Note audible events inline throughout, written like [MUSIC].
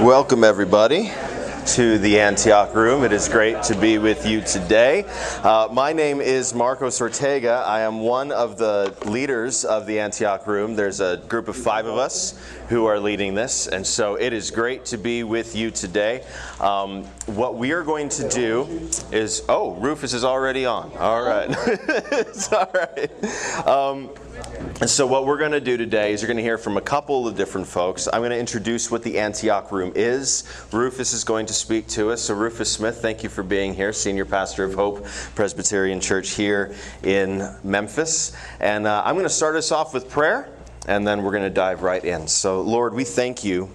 Welcome, everybody, to the Antioch Room. It is great to be with you today. Uh, my name is Marcos Ortega. I am one of the leaders of the Antioch Room. There's a group of five of us who are leading this, and so it is great to be with you today. Um, what we are going to do is oh, Rufus is already on. All right, [LAUGHS] it's all right. Um, and so, what we're going to do today is you're going to hear from a couple of different folks. I'm going to introduce what the Antioch Room is. Rufus is going to speak to us. So, Rufus Smith, thank you for being here, Senior Pastor of Hope Presbyterian Church here in Memphis. And uh, I'm going to start us off with prayer, and then we're going to dive right in. So, Lord, we thank you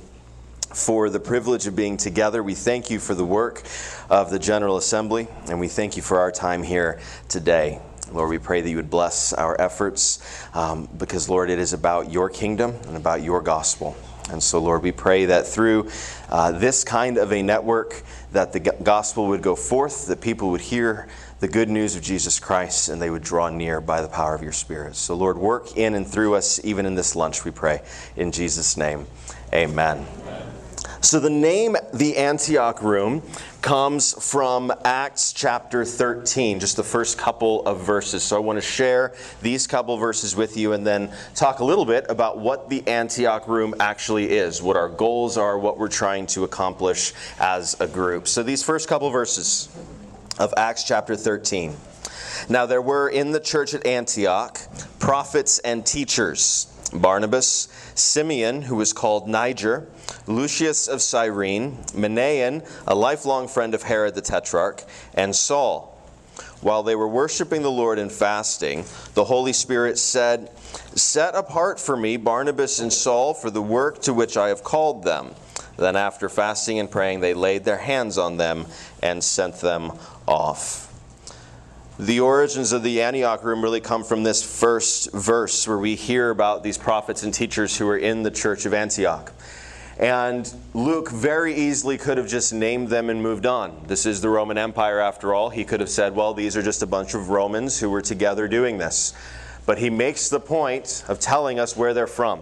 for the privilege of being together. We thank you for the work of the General Assembly, and we thank you for our time here today. Lord, we pray that you would bless our efforts um, because, Lord, it is about your kingdom and about your gospel. And so, Lord, we pray that through uh, this kind of a network, that the gospel would go forth, that people would hear the good news of Jesus Christ, and they would draw near by the power of your Spirit. So, Lord, work in and through us, even in this lunch, we pray. In Jesus' name, amen. amen. So, the name the Antioch Room comes from Acts chapter 13, just the first couple of verses. So, I want to share these couple verses with you and then talk a little bit about what the Antioch Room actually is, what our goals are, what we're trying to accomplish as a group. So, these first couple verses of Acts chapter 13. Now, there were in the church at Antioch prophets and teachers Barnabas, Simeon, who was called Niger, Lucius of Cyrene, Manaen, a lifelong friend of Herod the Tetrarch, and Saul. While they were worshiping the Lord and fasting, the Holy Spirit said, Set apart for me Barnabas and Saul for the work to which I have called them. Then, after fasting and praying, they laid their hands on them and sent them off. The origins of the Antioch room really come from this first verse where we hear about these prophets and teachers who were in the church of Antioch. And Luke very easily could have just named them and moved on. This is the Roman Empire, after all. He could have said, well, these are just a bunch of Romans who were together doing this. But he makes the point of telling us where they're from.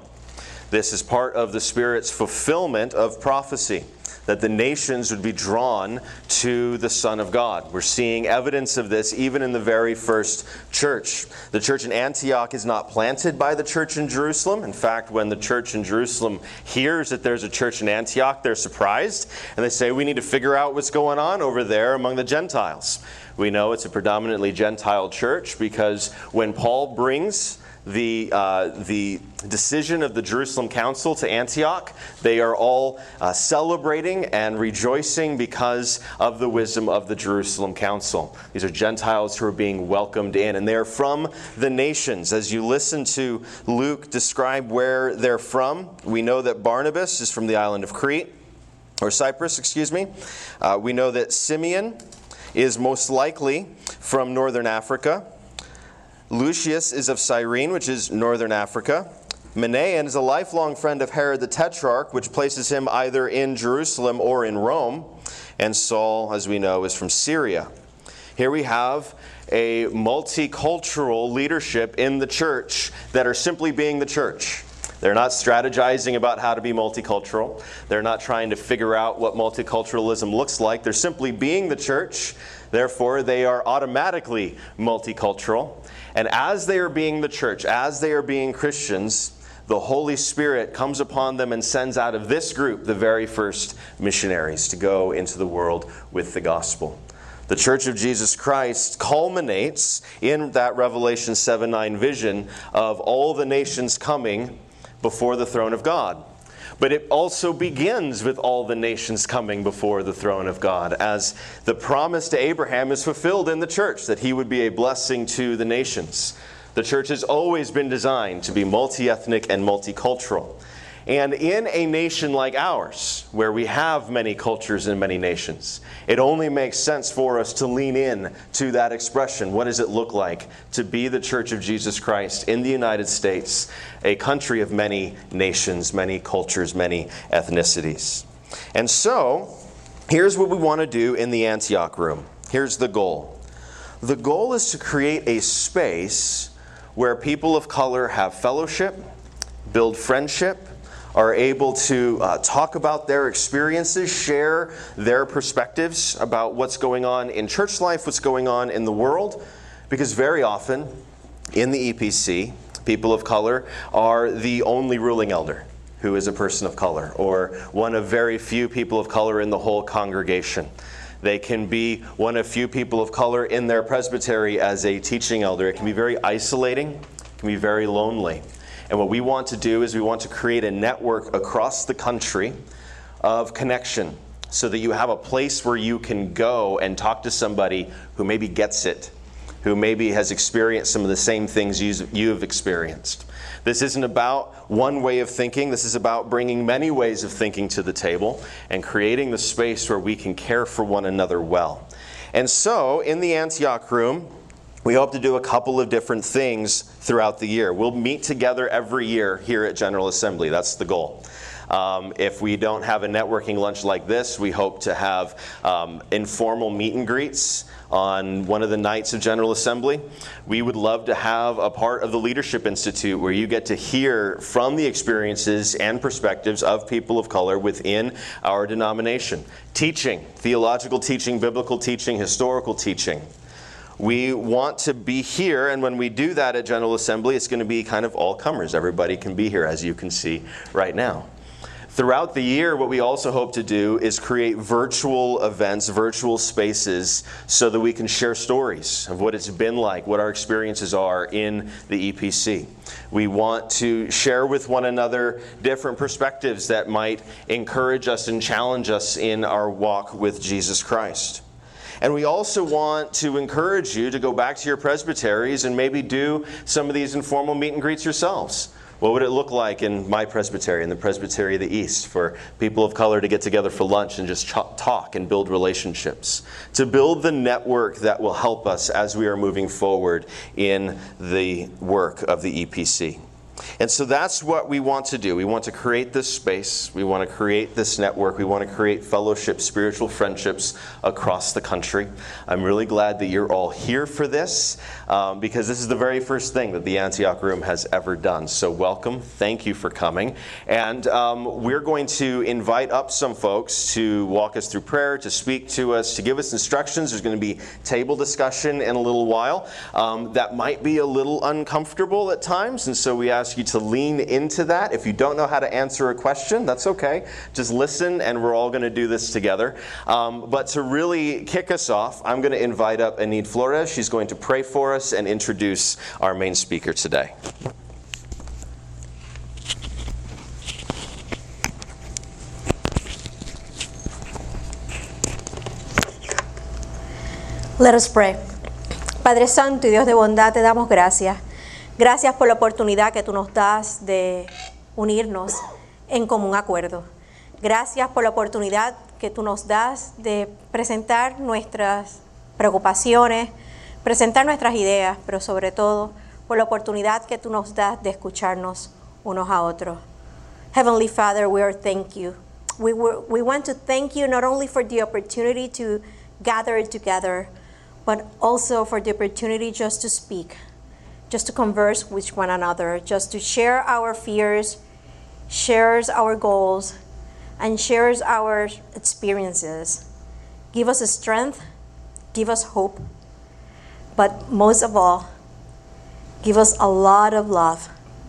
This is part of the Spirit's fulfillment of prophecy that the nations would be drawn to the Son of God. We're seeing evidence of this even in the very first church. The church in Antioch is not planted by the church in Jerusalem. In fact, when the church in Jerusalem hears that there's a church in Antioch, they're surprised and they say, We need to figure out what's going on over there among the Gentiles. We know it's a predominantly Gentile church because when Paul brings the, uh, the decision of the Jerusalem Council to Antioch. They are all uh, celebrating and rejoicing because of the wisdom of the Jerusalem Council. These are Gentiles who are being welcomed in, and they are from the nations. As you listen to Luke describe where they're from, we know that Barnabas is from the island of Crete, or Cyprus, excuse me. Uh, we know that Simeon is most likely from northern Africa. Lucius is of Cyrene, which is northern Africa. Manaen is a lifelong friend of Herod the Tetrarch, which places him either in Jerusalem or in Rome. And Saul, as we know, is from Syria. Here we have a multicultural leadership in the church that are simply being the church. They're not strategizing about how to be multicultural. They're not trying to figure out what multiculturalism looks like. They're simply being the church. Therefore, they are automatically multicultural. And as they are being the church, as they are being Christians, the Holy Spirit comes upon them and sends out of this group the very first missionaries to go into the world with the gospel. The Church of Jesus Christ culminates in that Revelation 7 9 vision of all the nations coming before the throne of God. But it also begins with all the nations coming before the throne of God, as the promise to Abraham is fulfilled in the church that he would be a blessing to the nations. The church has always been designed to be multi ethnic and multicultural. And in a nation like ours, where we have many cultures and many nations, it only makes sense for us to lean in to that expression. What does it look like to be the Church of Jesus Christ in the United States, a country of many nations, many cultures, many ethnicities? And so, here's what we want to do in the Antioch room. Here's the goal the goal is to create a space where people of color have fellowship, build friendship, are able to uh, talk about their experiences, share their perspectives about what's going on in church life, what's going on in the world, because very often in the EPC, people of color are the only ruling elder who is a person of color, or one of very few people of color in the whole congregation. They can be one of few people of color in their presbytery as a teaching elder. It can be very isolating, it can be very lonely. And what we want to do is we want to create a network across the country of connection so that you have a place where you can go and talk to somebody who maybe gets it, who maybe has experienced some of the same things you've experienced. This isn't about one way of thinking. This is about bringing many ways of thinking to the table and creating the space where we can care for one another well. And so, in the Antioch room, we hope to do a couple of different things throughout the year. We'll meet together every year here at General Assembly. That's the goal. Um, if we don't have a networking lunch like this, we hope to have um, informal meet and greets on one of the nights of General Assembly. We would love to have a part of the Leadership Institute where you get to hear from the experiences and perspectives of people of color within our denomination. Teaching, theological teaching, biblical teaching, historical teaching. We want to be here, and when we do that at General Assembly, it's going to be kind of all comers. Everybody can be here, as you can see right now. Throughout the year, what we also hope to do is create virtual events, virtual spaces, so that we can share stories of what it's been like, what our experiences are in the EPC. We want to share with one another different perspectives that might encourage us and challenge us in our walk with Jesus Christ. And we also want to encourage you to go back to your presbyteries and maybe do some of these informal meet and greets yourselves. What would it look like in my presbytery, in the Presbytery of the East, for people of color to get together for lunch and just talk and build relationships? To build the network that will help us as we are moving forward in the work of the EPC. And so that's what we want to do. We want to create this space. We want to create this network. We want to create fellowship, spiritual friendships across the country. I'm really glad that you're all here for this um, because this is the very first thing that the Antioch Room has ever done. So, welcome. Thank you for coming. And um, we're going to invite up some folks to walk us through prayer, to speak to us, to give us instructions. There's going to be table discussion in a little while. Um, that might be a little uncomfortable at times, and so we ask ask you to lean into that. If you don't know how to answer a question, that's okay. Just listen, and we're all going to do this together. Um, but to really kick us off, I'm going to invite up Enid Flores. She's going to pray for us and introduce our main speaker today. Let us pray. Padre Santo y Dios de bondad, te damos gracias. Gracias por la oportunidad que tú nos das de unirnos en común acuerdo. Gracias por la oportunidad que tú nos das de presentar nuestras preocupaciones, presentar nuestras ideas, pero sobre todo por la oportunidad que tú nos das de escucharnos unos a otros. Heavenly Father, we are thank you. We, we want to thank you not only for the opportunity to gather together, but also for the opportunity just to speak, just to converse with one another, just to share our fears, shares our goals, and shares our experiences. Give us strength, give us hope, but most of all, give us a lot of love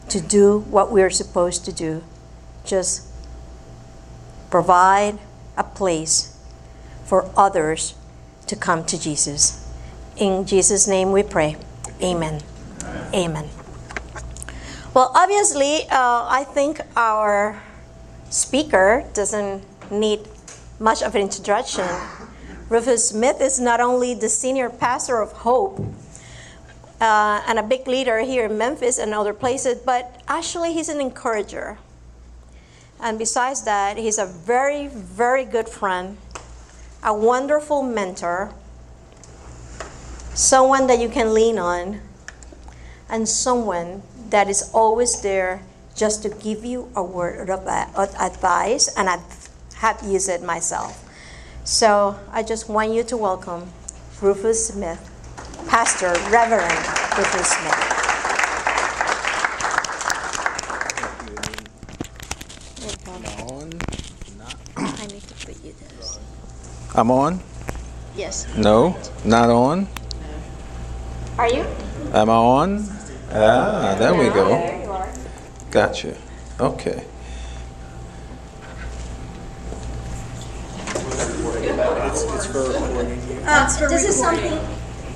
to do what we're supposed to do. Just provide a place for others to come to Jesus. In Jesus' name we pray. Amen. Amen. Well, obviously, uh, I think our speaker doesn't need much of an introduction. Rufus Smith is not only the senior pastor of Hope uh, and a big leader here in Memphis and other places, but actually, he's an encourager. And besides that, he's a very, very good friend, a wonderful mentor, someone that you can lean on and someone that is always there just to give you a word of advice, and I have used it myself. So I just want you to welcome Rufus Smith, Pastor Reverend Rufus Smith. need to put you this. I'm on? Yes. No, not on. Are you? Am I on? Ah, there we go. There you are. Gotcha. Okay. Uh, this is something,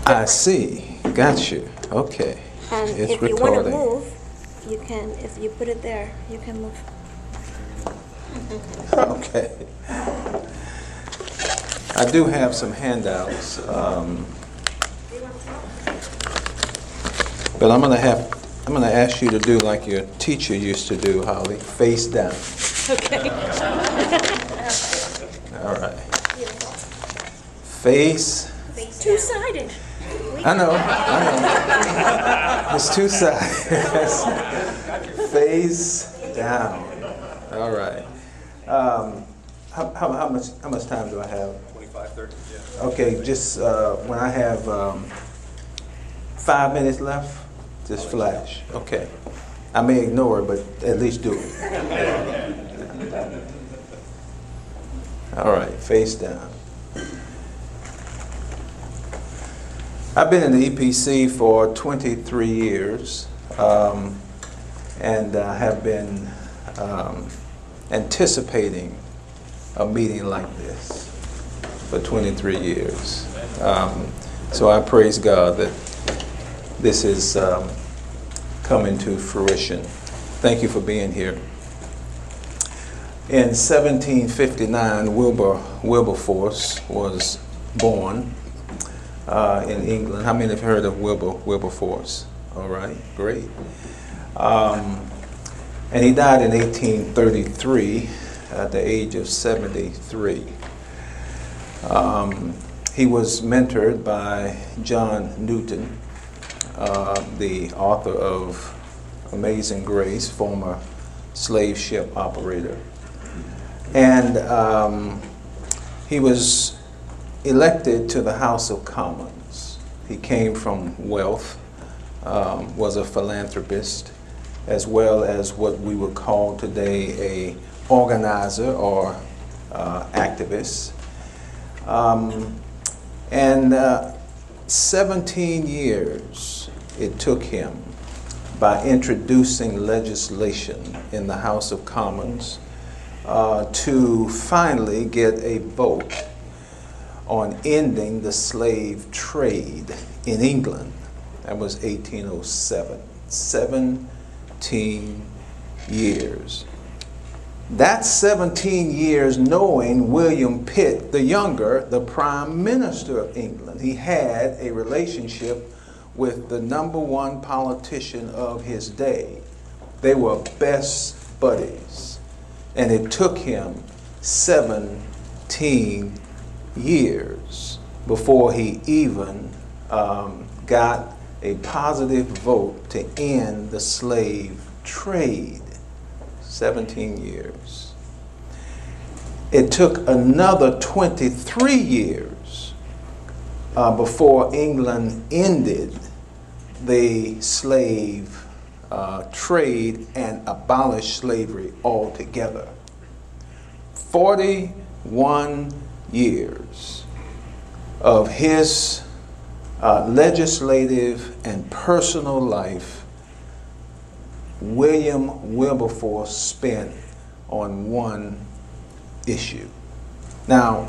I see. Got you. Okay. and It's if you want to recording. move, you can, if you put it there, you can move. [LAUGHS] Okay. I do have some handouts. um, But I'm gonna have, I'm gonna ask you to do like your teacher used to do, Holly, face down. Okay. All right. Face Two-sided. I know, I know. It's two sides. Face down. All right. Um, how, how, how much how much time do I have? 25, 30. Yeah. Okay, just uh, when I have um, five minutes left, just flash. Okay. I may ignore it, but at least do it. All right, face down. I've been in the EPC for 23 years um, and uh, have been um, anticipating a meeting like this for 23 years. Um, so I praise God that this is um, coming to fruition. Thank you for being here. In 1759, Wilbur Wilberforce was born uh, in England. How many have heard of Wilbur Wilberforce? All right, great. Um, and he died in 1833 at the age of 73. Um, he was mentored by John Newton, uh, the author of Amazing Grace, former slave ship operator. And um, he was elected to the House of Commons. He came from wealth, um, was a philanthropist, as well as what we would call today a organizer or uh, activist. Um, and uh, 17 years it took him by introducing legislation in the House of Commons uh, to finally get a vote on ending the slave trade in England. That was 1807. 17 years. That's 17 years knowing William Pitt the Younger, the Prime Minister of England. He had a relationship with the number one politician of his day. They were best buddies. And it took him 17 years before he even um, got a positive vote to end the slave trade. 17 years. It took another 23 years uh, before England ended the slave uh, trade and abolished slavery altogether. 41 years of his uh, legislative and personal life, William Wilberforce spent on one issue. Now,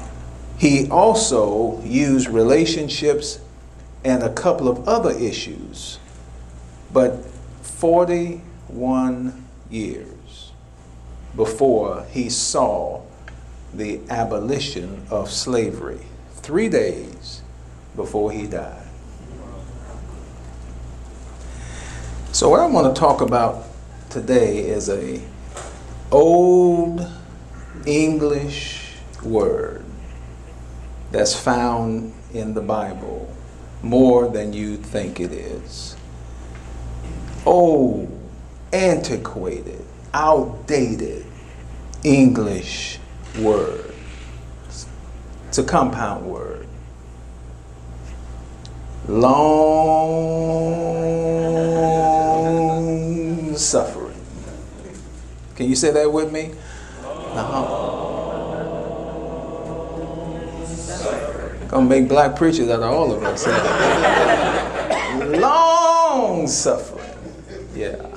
he also used relationships and a couple of other issues, but 41 years before he saw the abolition of slavery, three days before he died. So what I want to talk about today is a old English word that's found in the Bible more than you think it is. Old, antiquated, outdated English word. It's a compound word. Long suffering. Can you say that with me? Uh-huh. Gonna make black preachers out of all of us. Long suffering. Yeah.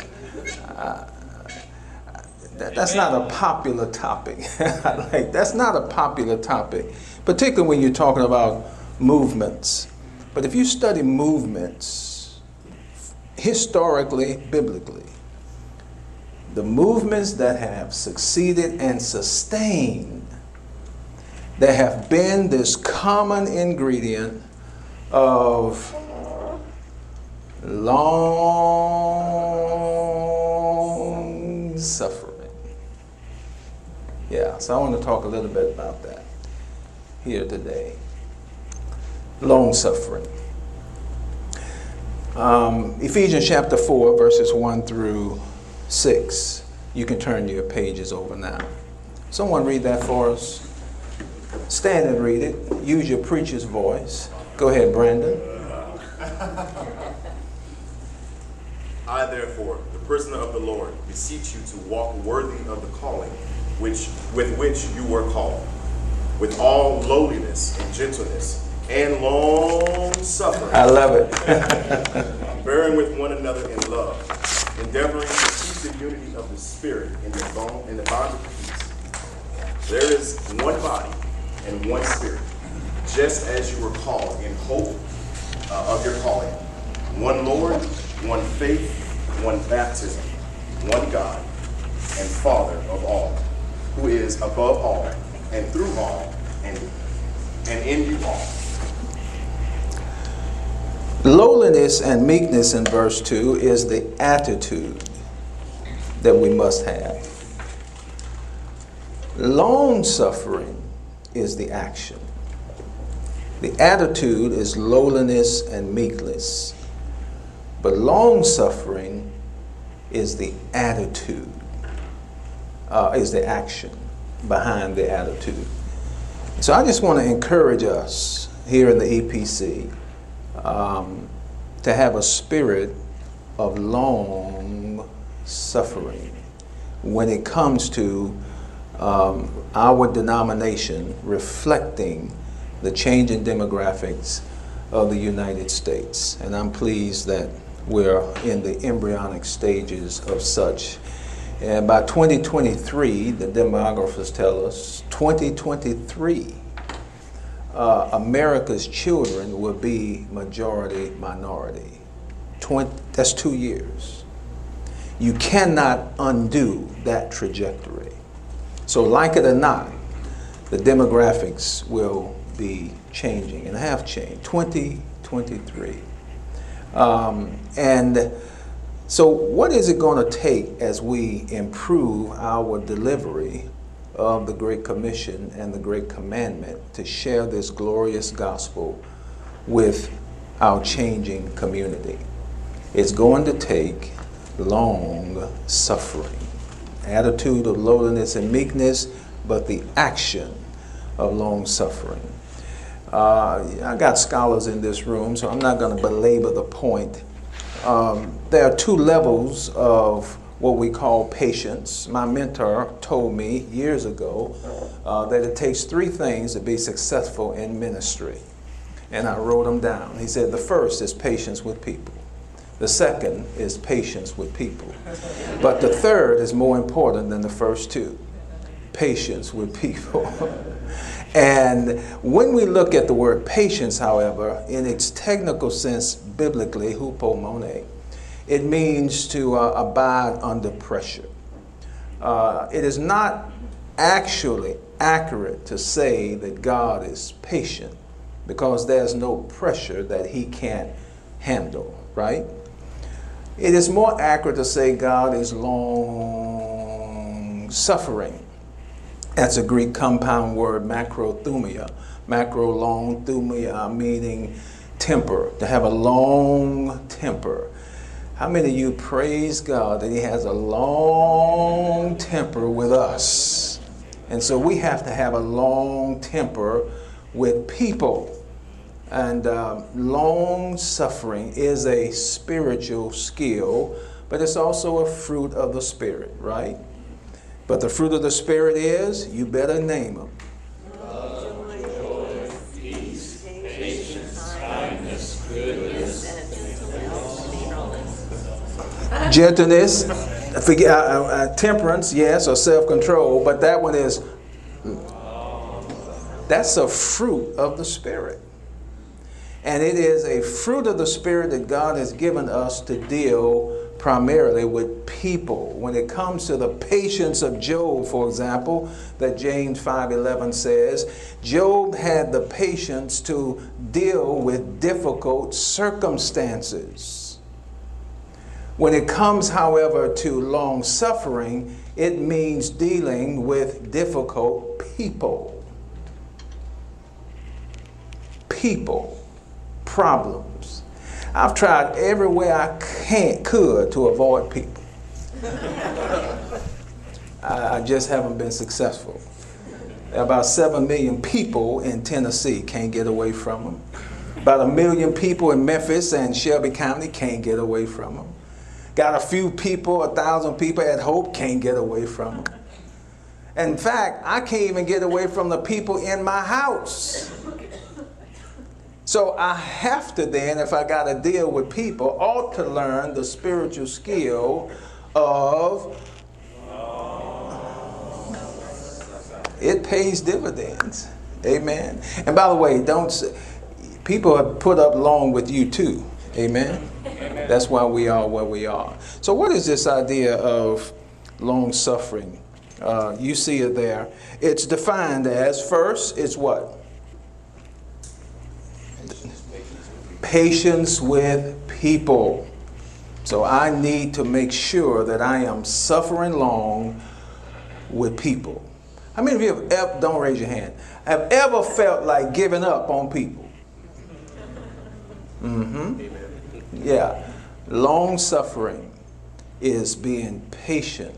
That, that's not a popular topic. [LAUGHS] like that's not a popular topic, particularly when you're talking about movements. But if you study movements historically, biblically, the movements that have succeeded and sustained, there have been this common ingredient of long suffering. Yeah, so I want to talk a little bit about that here today. Long suffering. Um, Ephesians chapter 4, verses 1 through 6. You can turn your pages over now. Someone read that for us. Stand and read it. Use your preacher's voice. Go ahead, Brandon. [LAUGHS] I, therefore, the prisoner of the Lord, beseech you to walk worthy of the calling which, with which you were called, with all lowliness and gentleness and long suffering. I love it. [LAUGHS] bearing with one another in love, endeavoring to keep the unity of the Spirit in the, bond, in the bond of peace. There is one body and one Spirit, just as you were called in hope uh, of your calling. One Lord, one faith, one baptism, one God, and Father of all, who is above all, and through all, and, and in you all. Lowliness and meekness in verse 2 is the attitude that we must have. Long suffering is the action. The attitude is lowliness and meekness. But long suffering is the attitude, uh, is the action behind the attitude. So I just want to encourage us here in the EPC um, to have a spirit of long suffering when it comes to um, our denomination reflecting the changing demographics of the United States. And I'm pleased that we're in the embryonic stages of such. And by 2023, the demographers tell us, 2023, uh, America's children will be majority minority. 20, that's two years. You cannot undo that trajectory. So, like it or not, the demographics will be changing and have changed. 2023. Um, and so, what is it going to take as we improve our delivery of the Great Commission and the Great Commandment to share this glorious gospel with our changing community? It's going to take long suffering, attitude of lowliness and meekness, but the action of long suffering. Uh, I got scholars in this room, so I'm not going to belabor the point. Um, there are two levels of what we call patience. My mentor told me years ago uh, that it takes three things to be successful in ministry. And I wrote them down. He said the first is patience with people. The second is patience with people. But the third is more important than the first two patience with people. [LAUGHS] and when we look at the word patience, however, in its technical sense, biblically, hupomone, it means to uh, abide under pressure. Uh, it is not actually accurate to say that God is patient because there's no pressure that he can't handle, right? It is more accurate to say God is long suffering. That's a Greek compound word, macrothumia. Macro long thumia, meaning temper, to have a long temper. How many of you praise God that He has a long temper with us? And so we have to have a long temper with people. And um, long suffering is a spiritual skill, but it's also a fruit of the Spirit, right? But the fruit of the Spirit is, you better name them. Gentleness, forget, uh, uh, uh, temperance, yes, or self control, but that one is mm, that's a fruit of the Spirit. And it is a fruit of the Spirit that God has given us to deal primarily with people. When it comes to the patience of Job, for example, that James 5:11 says, Job had the patience to deal with difficult circumstances. When it comes, however, to long suffering, it means dealing with difficult people. People, problems. I've tried every way I can, could to avoid people. I, I just haven't been successful. About 7 million people in Tennessee can't get away from them. About a million people in Memphis and Shelby County can't get away from them. Got a few people, a thousand people at Hope can't get away from them. In fact, I can't even get away from the people in my house. So I have to then, if I got to deal with people, ought to learn the spiritual skill of it pays dividends. Amen. And by the way, don't people have put up long with you too. Amen. Amen. That's why we are where we are. So, what is this idea of long suffering? Uh, you see it there. It's defined as first, it's what? Patience with people. So I need to make sure that I am suffering long with people. How many of you have ever, don't raise your hand, have ever felt like giving up on people? Mm-hmm. Yeah. Long suffering is being patient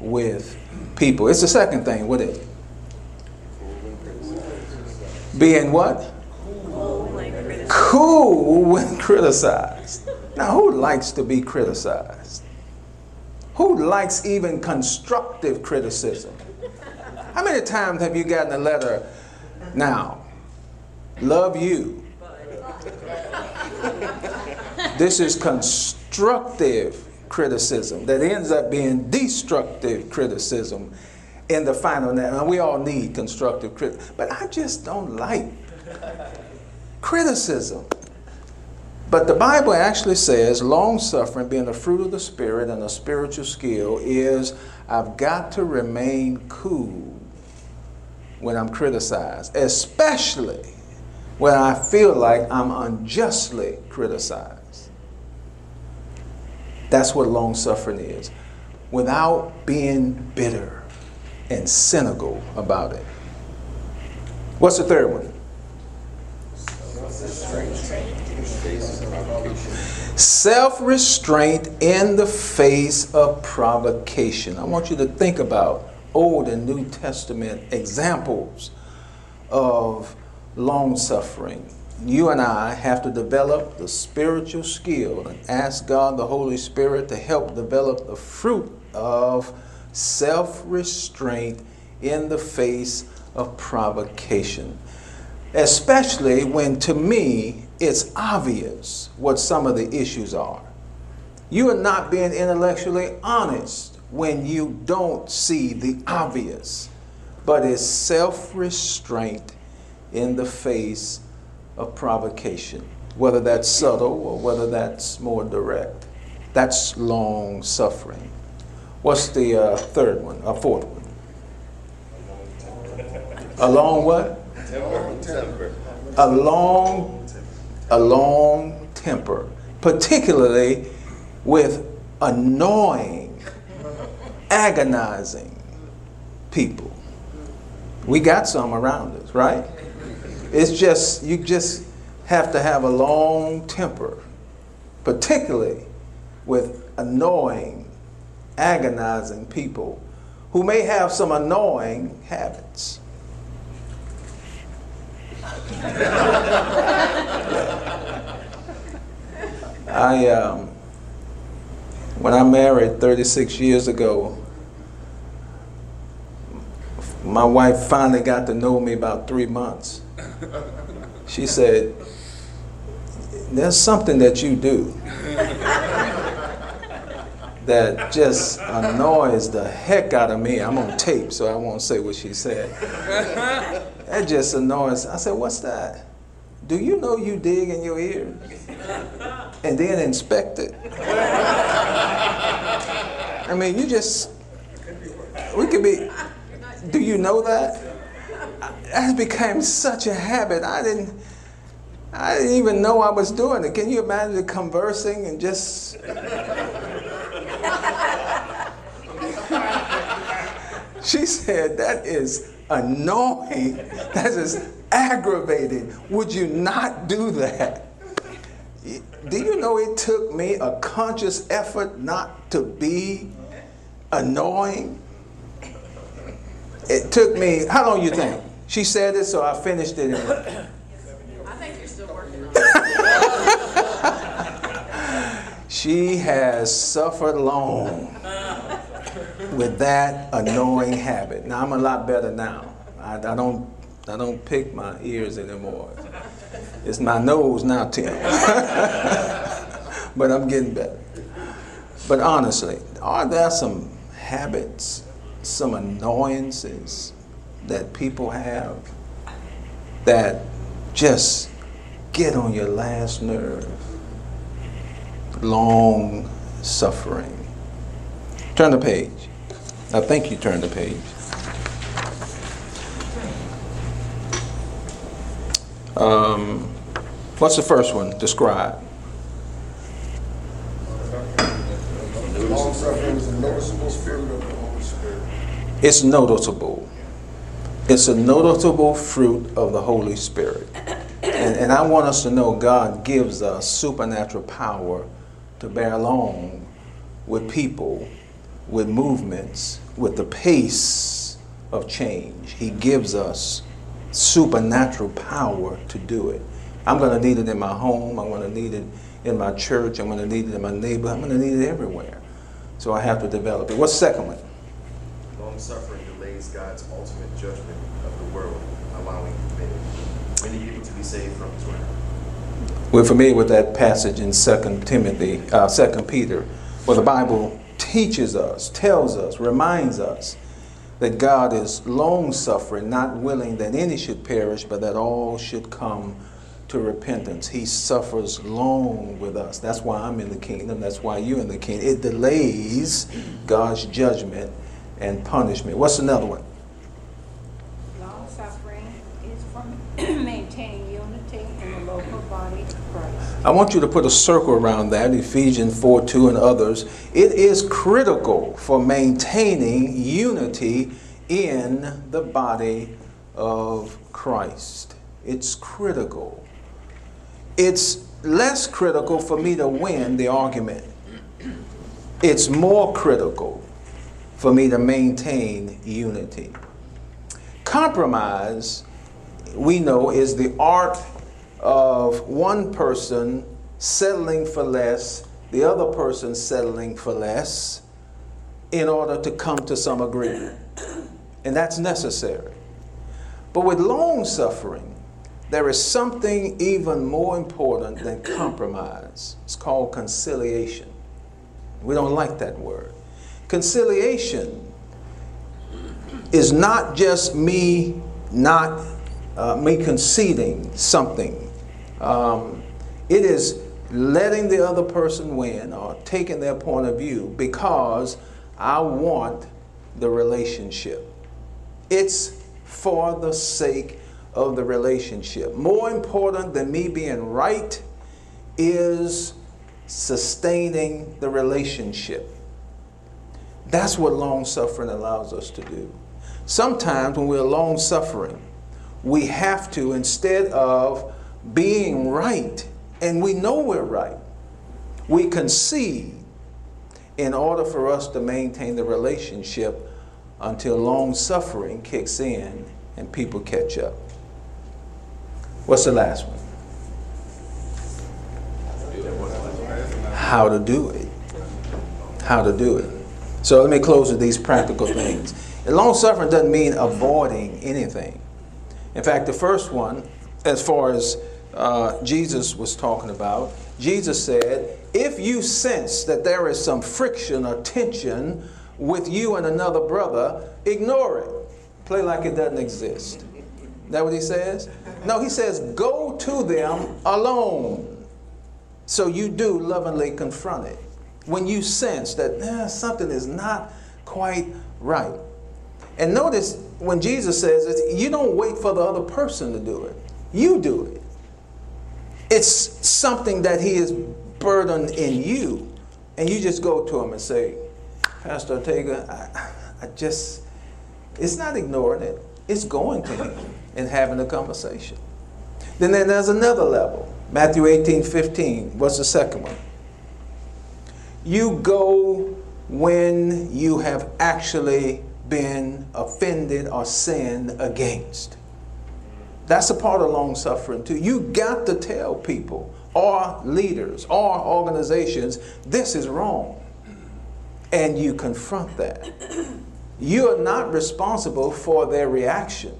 with people. It's the second thing. What is it? Being what? Cool when [LAUGHS] criticized. Now, who likes to be criticized? Who likes even constructive criticism? How many times have you gotten a letter now? Love you. This is constructive criticism that ends up being destructive criticism in the final. And we all need constructive criticism, but I just don't like criticism. But the Bible actually says long suffering, being the fruit of the Spirit and a spiritual skill, is I've got to remain cool when I'm criticized, especially when I feel like I'm unjustly criticized. That's what long suffering is, without being bitter and cynical about it. What's the third one? Self restraint in the face of provocation. I want you to think about Old and New Testament examples of long suffering. You and I have to develop the spiritual skill and ask God, the Holy Spirit, to help develop the fruit of self restraint in the face of provocation. Especially when, to me, it's obvious what some of the issues are. You are not being intellectually honest when you don't see the obvious, but it's self restraint in the face of provocation, whether that's subtle or whether that's more direct. That's long suffering. What's the uh, third one, a fourth one? A long what? A long, a long temper, particularly with annoying, agonizing people. We got some around us, right? It's just, you just have to have a long temper, particularly with annoying, agonizing people who may have some annoying habits. [LAUGHS] I, um, when I married 36 years ago, my wife finally got to know me about three months. She said, There's something that you do. That just annoys the heck out of me. I'm on tape, so I won't say what she said. That just annoys. I said, What's that? Do you know you dig in your ears? And then inspect it? I mean, you just, we could be, do you know that? That became such a habit. I didn't, I didn't even know I was doing it. Can you imagine conversing and just She said, That is annoying. That is aggravating. Would you not do that? Do you know it took me a conscious effort not to be annoying? It took me, how long you think? She said it, so I finished it. In, I think you're still working on it. [LAUGHS] she has suffered long uh. With that annoying habit. Now I'm a lot better now. I, I don't I don't pick my ears anymore. It's my nose now, Tim. [LAUGHS] but I'm getting better. But honestly, are there some habits, some annoyances that people have that just get on your last nerve? Long suffering. Turn the page. I think you turned the page. Um, what's the first one? Describe. It's noticeable. It's a noticeable fruit of the Holy Spirit. And, and I want us to know God gives us supernatural power to bear along with people, with movements, with the pace of change. He gives us supernatural power to do it. I'm going to need it in my home. I'm going to need it in my church. I'm going to need it in my neighborhood. I'm going to need it everywhere. So I have to develop it. What's second one? Long suffering delays God's ultimate judgment of the world, allowing many, people to be saved from his wrath. We're familiar with that passage in Second Timothy, uh, 2 Peter, where the Bible teaches us, tells us, reminds us that God is long suffering, not willing that any should perish, but that all should come to repentance. He suffers long with us. That's why I'm in the kingdom. That's why you're in the kingdom. It delays God's judgment and punishment. What's another one? Long suffering is for maintaining unity in the local body of Christ. I want you to put a circle around that, Ephesians 4 2 and others. It is critical for maintaining unity in the body of Christ. It's critical. It's less critical for me to win the argument, it's more critical for me to maintain unity. Compromise, we know, is the art of one person settling for less, the other person settling for less, in order to come to some agreement. And that's necessary. But with long suffering, there is something even more important than compromise. It's called conciliation. We don't like that word. Conciliation is not just me not uh, me conceding something. Um, it is letting the other person win or taking their point of view because I want the relationship. It's for the sake of the relationship. More important than me being right is sustaining the relationship. That's what long suffering allows us to do. Sometimes when we're long suffering, we have to, instead of being right, and we know we're right, we concede in order for us to maintain the relationship until long suffering kicks in and people catch up. What's the last one? How to do it. How to do it. So let me close with these practical things. Long suffering doesn't mean avoiding anything. In fact, the first one, as far as uh, Jesus was talking about. Jesus said, If you sense that there is some friction or tension with you and another brother, ignore it. Play like it doesn't exist. Is that what he says? No, he says, Go to them alone. So you do lovingly confront it. When you sense that eh, something is not quite right. And notice when Jesus says it, you don't wait for the other person to do it, you do it. It's something that he is burdened in you. And you just go to him and say, Pastor Ortega, I, I just, it's not ignoring it, it's going to him and having a conversation. Then there's another level. Matthew 18 15. What's the second one? You go when you have actually been offended or sinned against. That's a part of long suffering too. You got to tell people or leaders or organizations this is wrong. And you confront that. You are not responsible for their reaction,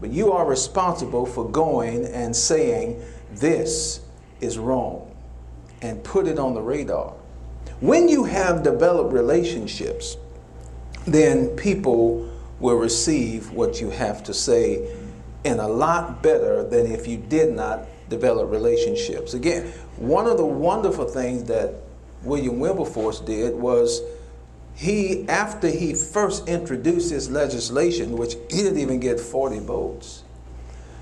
but you are responsible for going and saying this is wrong and put it on the radar. When you have developed relationships, then people will receive what you have to say in a lot better than if you did not develop relationships. Again, one of the wonderful things that William Wilberforce did was he, after he first introduced his legislation, which he didn't even get 40 votes,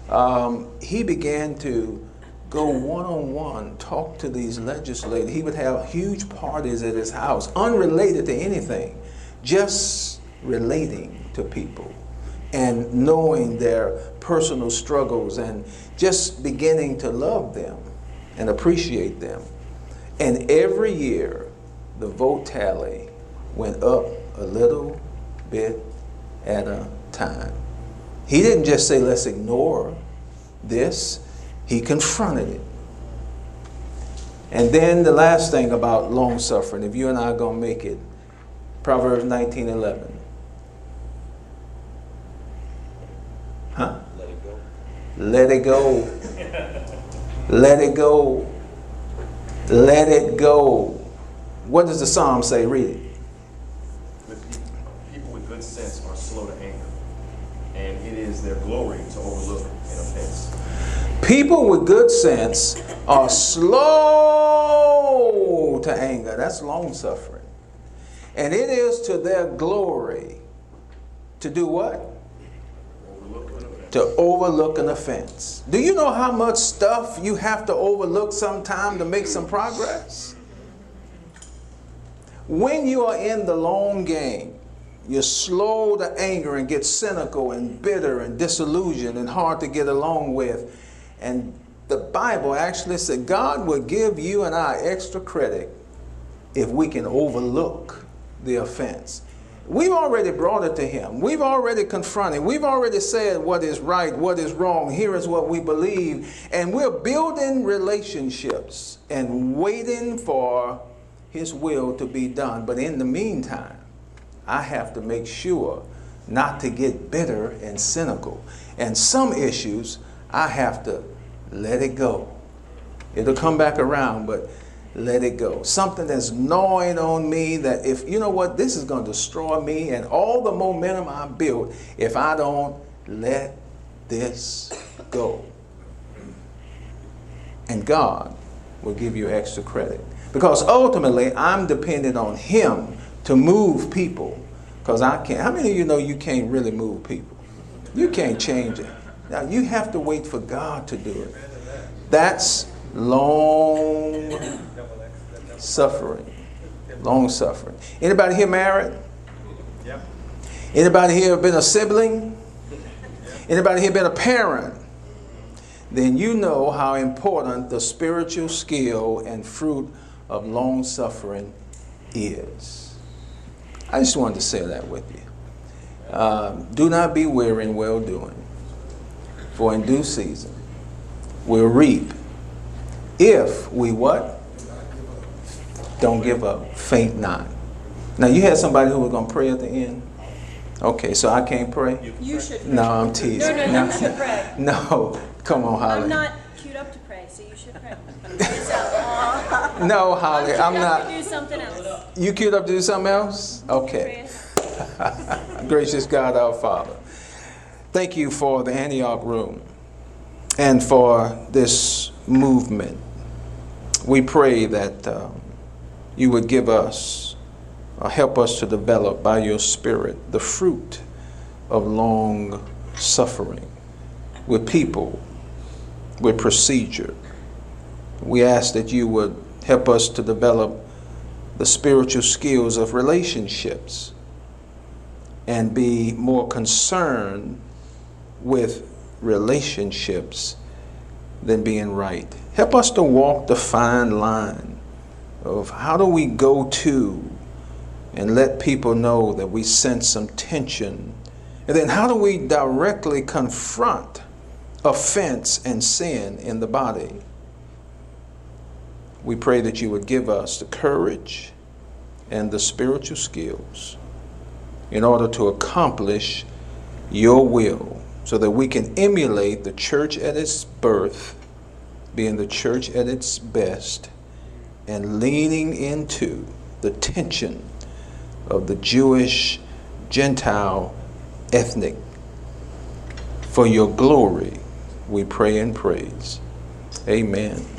um, he began to go one on one, talk to these legislators. He would have huge parties at his house, unrelated to anything, just relating to people and knowing their personal struggles and just beginning to love them and appreciate them. And every year, the vote tally went up a little bit at a time. He didn't just say, let's ignore this, he confronted it. And then the last thing about long suffering, if you and I are going to make it, Proverbs 19 11. Huh? Let it go. Let it go. Let it go. Let it go. What does the psalm say? Read it. People with good sense are slow to anger, and it is their glory to overlook an offense. People with good sense are slow to anger. That's long suffering. And it is to their glory to do what? To overlook an offense. Do you know how much stuff you have to overlook sometime to make some progress? When you are in the long game, you're slow to anger and get cynical and bitter and disillusioned and hard to get along with. And the Bible actually said God will give you and I extra credit if we can overlook the offense. We've already brought it to Him. We've already confronted. We've already said what is right, what is wrong. Here is what we believe. And we're building relationships and waiting for His will to be done. But in the meantime, I have to make sure not to get bitter and cynical. And some issues, I have to let it go. It'll come back around, but let it go. Something that's gnawing on me that if, you know what, this is going to destroy me and all the momentum I built if I don't let this go. And God will give you extra credit. Because ultimately, I'm dependent on Him to move people. Because I can't. How many of you know you can't really move people? You can't change it. Now, you have to wait for God to do it. That's long suffering. Long suffering. Anybody here married? Yep. Anybody here been a sibling? Anybody here been a parent? Then you know how important the spiritual skill and fruit of long suffering is. I just wanted to say that with you. Um, do not be weary in well doing, for in due season we'll reap if we what? Don't give up. Faint not. Now you had somebody who was going to pray at the end. Okay, so I can't pray. You should. No, I'm teasing. No, no, you should pray. [LAUGHS] No, come on, Holly. I'm not, queued up to pray, so you should pray. No, Holly, I'm queued up to not. do something else. You queued up to do something else? Okay. [LAUGHS] Gracious God, our Father, thank you for the Antioch Room and for this movement. We pray that um, you would give us, or help us to develop by your Spirit, the fruit of long suffering with people, with procedure. We ask that you would help us to develop the spiritual skills of relationships and be more concerned with relationships than being right. Help us to walk the fine line of how do we go to and let people know that we sense some tension. And then how do we directly confront offense and sin in the body? We pray that you would give us the courage and the spiritual skills in order to accomplish your will so that we can emulate the church at its birth, being the church at its best, and leaning into the tension of the Jewish, Gentile, ethnic. For your glory, we pray and praise. Amen.